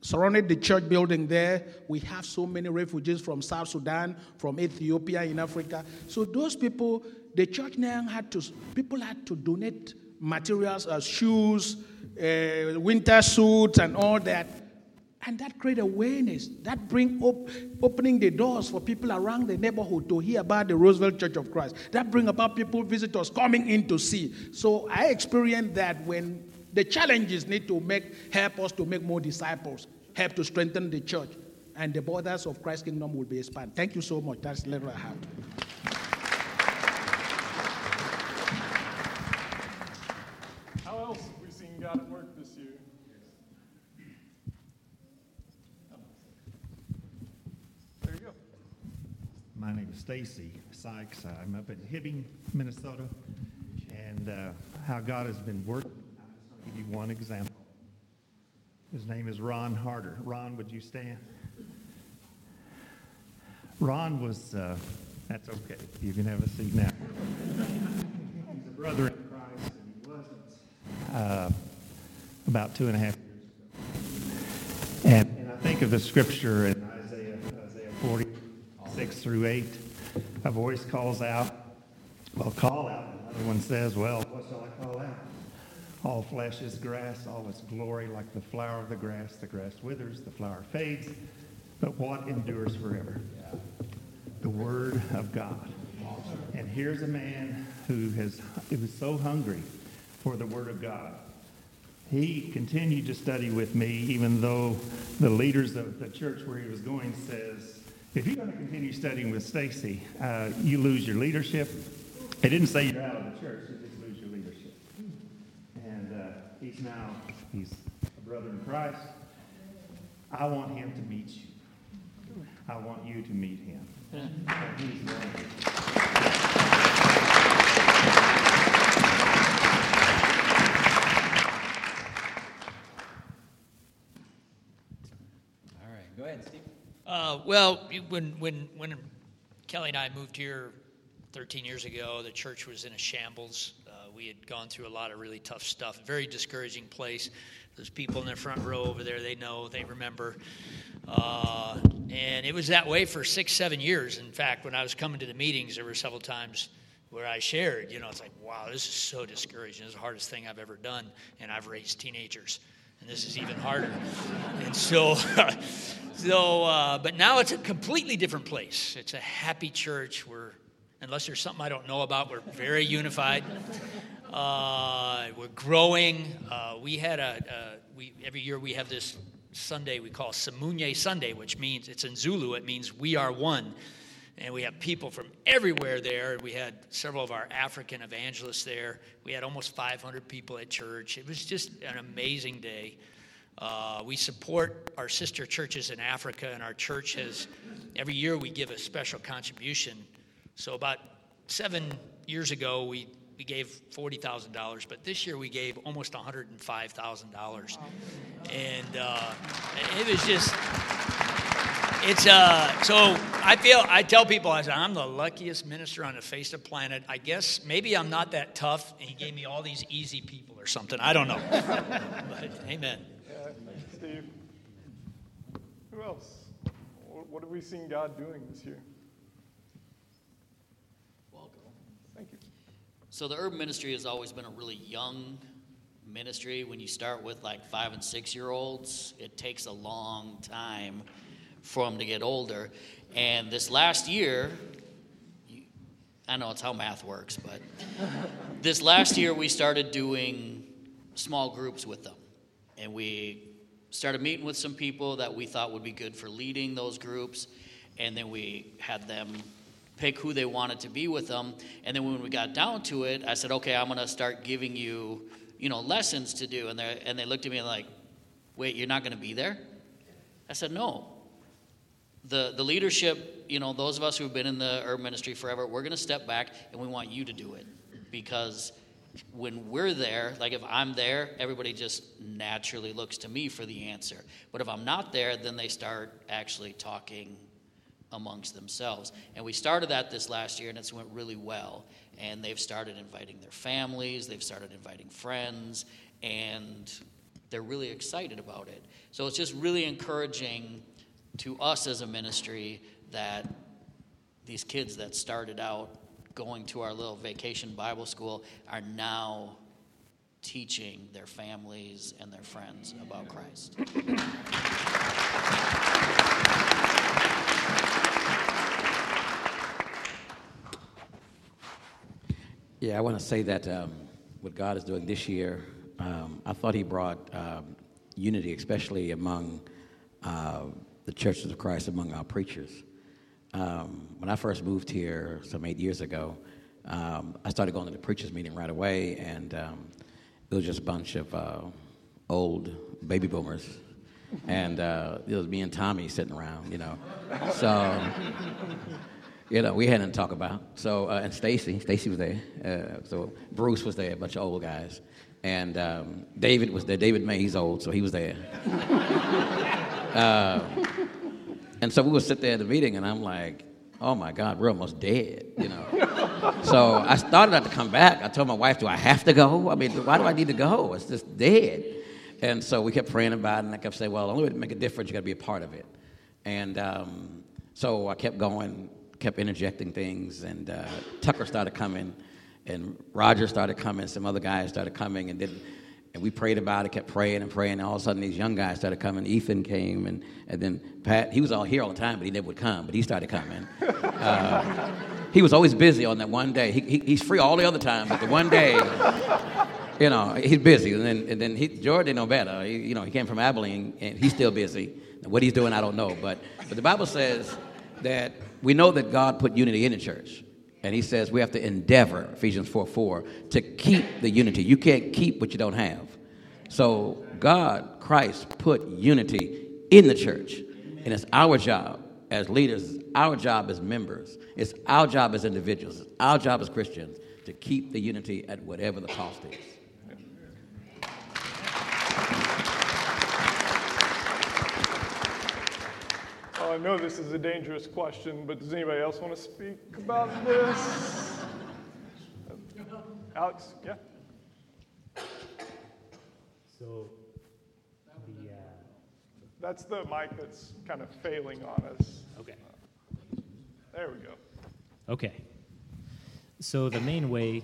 surrounded the church building there. We have so many refugees from South Sudan, from Ethiopia in Africa. So those people, the church now had to, people had to donate materials, uh, shoes, uh, winter suits, and all that. And that create awareness. That bring op- opening the doors for people around the neighborhood to hear about the Roseville Church of Christ. That bring about people, visitors coming in to see. So I experienced that when the challenges need to make help us to make more disciples, help to strengthen the church, and the borders of Christ's kingdom will be expanded. Thank you so much. That's the letter I have. How else have we seen God at work this year? There you go. My name is Stacy Sykes. I'm up in Hibbing, Minnesota, and uh, how God has been working. Give you one example. His name is Ron Harder. Ron, would you stand? Ron was, uh, that's okay. You can have a seat now. He's a brother in Christ, and he wasn't uh, about two and a half years ago. And, and I think of the scripture in Isaiah, Isaiah 40, 6 through 8. A voice calls out, well, call out. Another one says, well, what shall I call out? All flesh is grass, all its glory like the flower of the grass. The grass withers, the flower fades, but what endures forever? The Word of God. And here's a man who has who was so hungry for the Word of God. He continued to study with me, even though the leaders of the church where he was going says, if you're going to continue studying with Stacy, uh, you lose your leadership. It didn't say you're out of the church he's now he's a brother in Christ. I want him to meet you. I want you to meet him. All right, go ahead, Steve. Uh, well, when when when Kelly and I moved here 13 years ago, the church was in a shambles. Uh, we had gone through a lot of really tough stuff. Very discouraging place. Those people in the front row over there, they know, they remember. Uh, and it was that way for six, seven years. In fact, when I was coming to the meetings, there were several times where I shared, you know, it's like, wow, this is so discouraging. Is the hardest thing I've ever done, and I've raised teenagers, and this is even harder. and so, so, uh, but now it's a completely different place. It's a happy church. We're, unless there's something I don't know about, we're very unified. Uh, we're growing. Uh, we had a, a, we every year we have this Sunday we call Simunye Sunday, which means it's in Zulu. It means we are one and we have people from everywhere there. We had several of our African evangelists there. We had almost 500 people at church. It was just an amazing day. Uh, we support our sister churches in Africa, and our church has, every year, we give a special contribution. So, about seven years ago, we, we gave $40,000, but this year we gave almost $105,000. And uh, it was just it's uh, so I feel I tell people I said I'm the luckiest minister on the face of the planet. I guess maybe I'm not that tough, and he gave me all these easy people or something. I don't know. but amen. Yeah, Steve. Who else? What have we seen God doing this year? Thank you. So the urban ministry has always been a really young ministry. When you start with like five and six year olds, it takes a long time for them to get older. And this last year, I know it's how math works, but this last year we started doing small groups with them. And we started meeting with some people that we thought would be good for leading those groups. And then we had them pick who they wanted to be with them. And then when we got down to it, I said, okay, I'm going to start giving you, you know, lessons to do. And, they and they looked at me like, wait, you're not going to be there? I said, no the, the leadership, you know, those of us who've been in the urban ministry forever, we're going to step back and we want you to do it. Because when we're there, like if I'm there, everybody just naturally looks to me for the answer. But if I'm not there, then they start actually talking amongst themselves. And we started that this last year and it's went really well. And they've started inviting their families, they've started inviting friends, and they're really excited about it. So it's just really encouraging to us as a ministry that these kids that started out going to our little vacation Bible school are now teaching their families and their friends about Christ. Yeah, I want to say that um, what God is doing this year, um, I thought He brought um, unity, especially among uh, the churches of Christ among our preachers. Um, when I first moved here some eight years ago, um, I started going to the preachers' meeting right away, and um, it was just a bunch of uh, old baby boomers. And uh, it was me and Tommy sitting around, you know. So, you know, we had nothing to talk about. So, uh, and Stacy, Stacy was there. Uh, so Bruce was there, a bunch of old guys. And um, David was there. David May, he's old, so he was there. Uh, and so we would sit there at the meeting, and I'm like, oh my God, we're almost dead, you know. so I started not to come back. I told my wife, do I have to go? I mean, why do I need to go? It's just dead. And so we kept praying about it, and I kept saying, well, the only way to make a difference, you got to be a part of it. And um, so I kept going, kept interjecting things, and uh, Tucker started coming, and Roger started coming, some other guys started coming, and then and we prayed about it, kept praying and praying. And all of a sudden, these young guys started coming. Ethan came, and, and then Pat, he was all here all the time, but he never would come, but he started coming. Uh, he was always busy on that one day. He, he, he's free all the other time, but the one day, you know, he's busy. And then, and then he, Jordan didn't know better. He, you know, he came from Abilene, and he's still busy. What he's doing, I don't know. But, but the Bible says that we know that God put unity in the church. And he says we have to endeavor, Ephesians 4 4, to keep the unity. You can't keep what you don't have. So God, Christ, put unity in the church. And it's our job as leaders, our job as members, it's our job as individuals, it's our job as Christians to keep the unity at whatever the cost is. I know this is a dangerous question, but does anybody else want to speak about this? Alex, yeah. So, the, uh, That's the mic that's kind of failing on us. Okay. There we go. Okay. So, the main way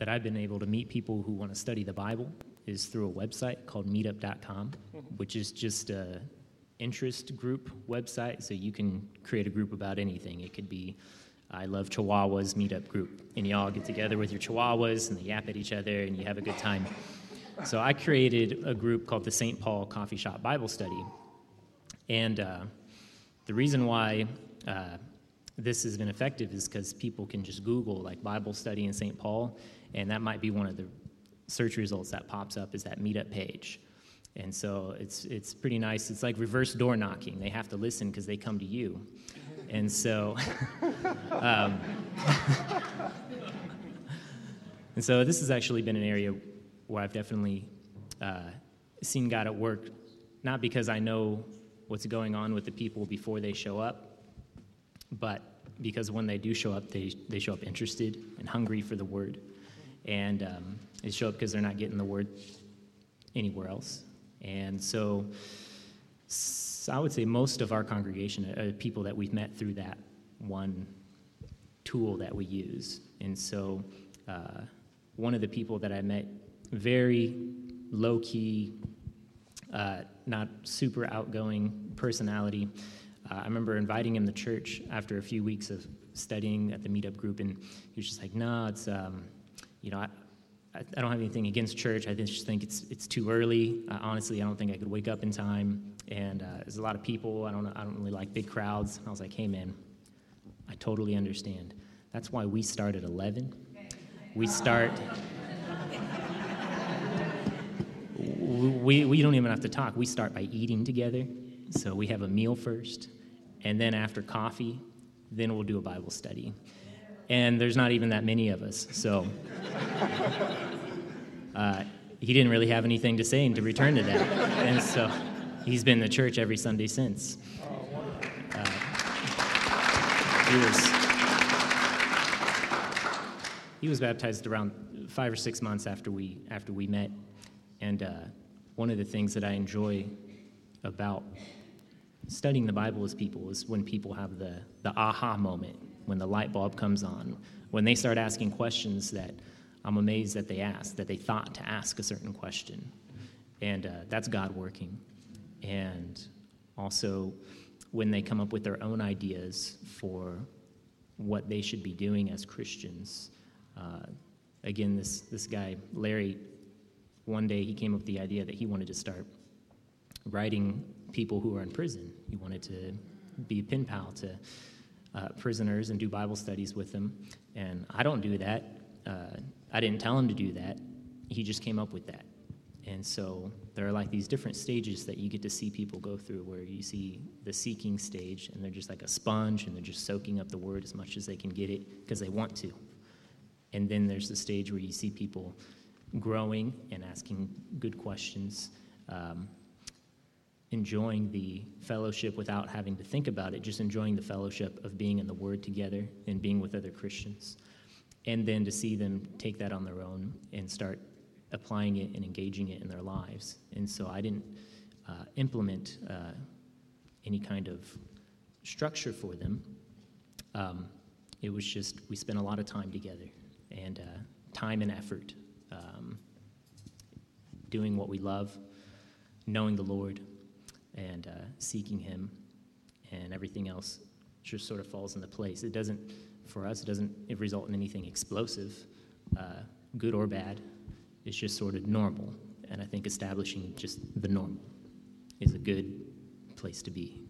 that I've been able to meet people who want to study the Bible is through a website called meetup.com, which is just a interest group website. So, you can create a group about anything. It could be I love Chihuahuas meetup group, and you all get together with your Chihuahuas and they yap at each other and you have a good time. So, I created a group called the St. Paul Coffee Shop Bible Study. And uh, the reason why uh, this has been effective is because people can just Google like Bible study in St. Paul, and that might be one of the search results that pops up is that meetup page. And so it's it's pretty nice. It's like reverse door knocking. They have to listen because they come to you. And so, um, and so this has actually been an area where I've definitely uh, seen God at work, not because I know what's going on with the people before they show up, but because when they do show up, they, they show up interested and hungry for the word. And um, they show up because they're not getting the word anywhere else. And so, I would say most of our congregation are people that we've met through that one tool that we use. And so, uh, one of the people that I met, very low key, uh, not super outgoing personality. Uh, I remember inviting him to church after a few weeks of studying at the meetup group, and he was just like, "No, it's um, you know, I, don't have anything against church. I just think it's it's too early. Uh, honestly, I don't think I could wake up in time, and uh, there's a lot of people. I don't I don't really like big crowds." I was like, "Hey, man, I totally understand. That's why we start at 11. We start." we, we don't even have to talk. We start by eating together. So we have a meal first, and then after coffee, then we'll do a Bible study. And there's not even that many of us. So uh, he didn't really have anything to say and to return to that. And so he's been to church every Sunday since. Uh, he was he was baptized around five or six months after we after we met, and uh, one of the things that I enjoy about studying the Bible as people is when people have the, the aha moment, when the light bulb comes on, when they start asking questions that I'm amazed that they asked, that they thought to ask a certain question. And uh, that's God working. And also, when they come up with their own ideas for what they should be doing as Christians. Uh, again, this, this guy, Larry, one day he came up with the idea that he wanted to start writing people who are in prison. He wanted to be a pen pal to uh, prisoners and do Bible studies with them. And I don't do that. Uh, I didn't tell him to do that. He just came up with that. And so there are like these different stages that you get to see people go through where you see the seeking stage and they're just like a sponge and they're just soaking up the word as much as they can get it because they want to. And then there's the stage where you see people growing and asking good questions, um, enjoying the fellowship without having to think about it, just enjoying the fellowship of being in the Word together and being with other Christians. And then to see them take that on their own and start applying it and engaging it in their lives. And so I didn't uh, implement uh, any kind of structure for them. Um, it was just, we spent a lot of time together and uh, time and effort um, doing what we love, knowing the Lord, and uh, seeking Him, and everything else just sort of falls into place. It doesn't, for us, it doesn't result in anything explosive, uh, good or bad. It's just sort of normal. And I think establishing just the normal is a good place to be.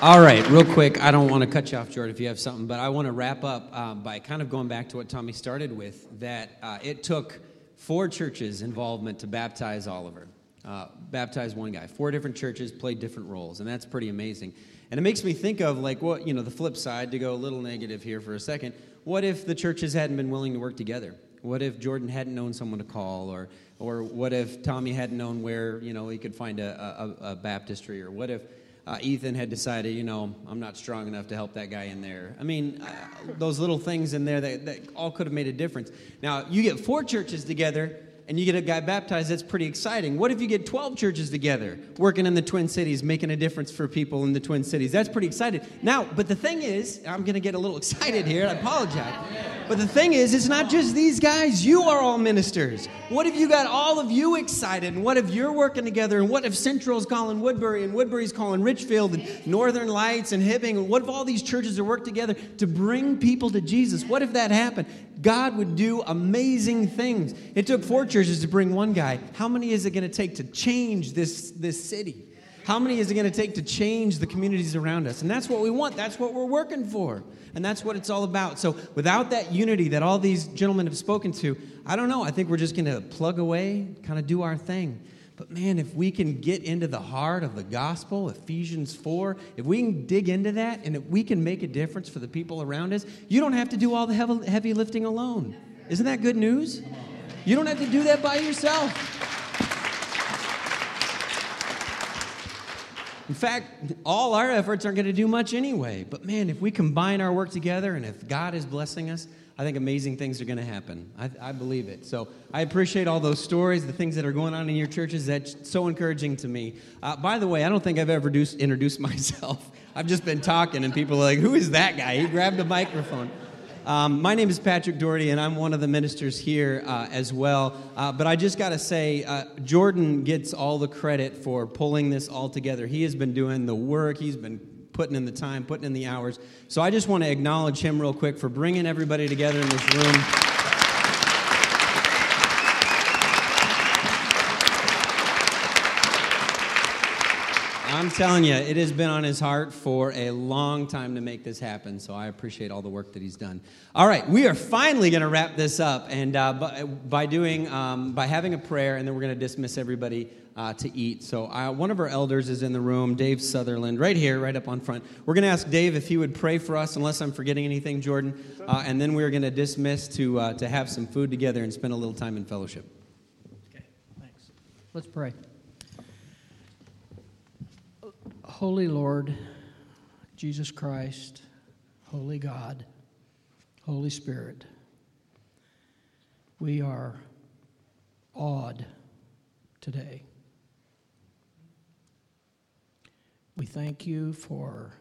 All right, real quick. I don't want to cut you off, Jordan, if you have something, but I want to wrap up uh, by kind of going back to what Tommy started with that uh, it took four churches' involvement to baptize Oliver. Uh, baptize one guy. Four different churches played different roles, and that's pretty amazing. And it makes me think of, like, what, you know, the flip side, to go a little negative here for a second. What if the churches hadn't been willing to work together? What if Jordan hadn't known someone to call, or, or what if Tommy hadn't known where, you know, he could find a, a, a baptistry, or what if uh, Ethan had decided, you know, I'm not strong enough to help that guy in there. I mean, uh, those little things in there that, that all could have made a difference. Now, you get four churches together and you get a guy baptized, that's pretty exciting. What if you get 12 churches together working in the Twin Cities, making a difference for people in the Twin Cities? That's pretty exciting. Now, but the thing is, I'm going to get a little excited here, I apologize. But the thing is, it's not just these guys. You are all ministers. What if you got all of you excited? And what if you're working together? And what if Central's calling Woodbury and Woodbury's calling Richfield and Northern Lights and Hibbing? And what if all these churches are work together to bring people to Jesus? What if that happened? God would do amazing things. It took four churches to bring one guy. How many is it going to take to change this, this city? How many is it going to take to change the communities around us? And that's what we want. That's what we're working for. And that's what it's all about. So without that unity that all these gentlemen have spoken to, I don't know. I think we're just going to plug away, kind of do our thing. But man, if we can get into the heart of the gospel, Ephesians 4, if we can dig into that and if we can make a difference for the people around us, you don't have to do all the heavy lifting alone. Isn't that good news? You don't have to do that by yourself. In fact, all our efforts aren't going to do much anyway. But man, if we combine our work together and if God is blessing us, I think amazing things are going to happen. I, I, believe it. So I appreciate all those stories, the things that are going on in your churches. That's so encouraging to me. Uh, by the way, I don't think I've ever introduced myself. I've just been talking, and people are like, Who is that guy? He grabbed a microphone. Um, my name is Patrick Doherty, and I'm one of the ministers here uh, as well. Uh, but I just got to say, uh, Jordan gets all the credit for pulling this all together. He has been doing the work, he's been putting in the time, putting in the hours. So I just want to acknowledge him real quick for bringing everybody together in this room. I'm telling you, it has been on his heart for a long time to make this happen. So I appreciate all the work that he's done. All right, we are finally going to wrap this up, and uh, by, by, doing um, by having a prayer, and then we're going to dismiss everybody uh, to eat. So uh, one of our elders is in the room, Dave Sutherland, right here, right up on front. We're going to ask Dave if he would pray for us, unless I'm forgetting anything, Jordan, uh, and then we're going to dismiss to uh, to have some food together and spend a little time in fellowship. Okay, thanks. Let's pray. Holy Lord, Jesus Christ, Holy God, Holy Spirit, we are awed today. We thank you for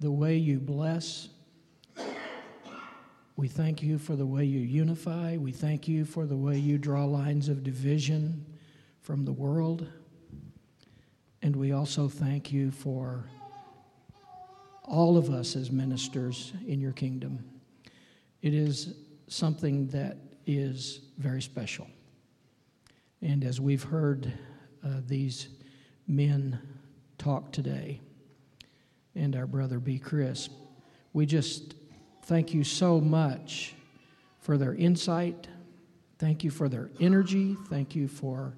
the way you bless. We thank you for the way you unify. We thank you for the way you draw lines of division from the world. And we also thank you for all of us as ministers in your kingdom. It is something that is very special. And as we've heard uh, these men talk today, and our brother B. Chris, we just thank you so much for their insight. Thank you for their energy. Thank you for.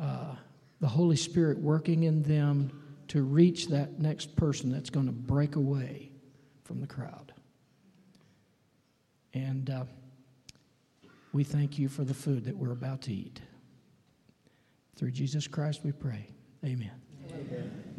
Uh, the Holy Spirit working in them to reach that next person that's going to break away from the crowd. And uh, we thank you for the food that we're about to eat. Through Jesus Christ we pray. Amen. Amen.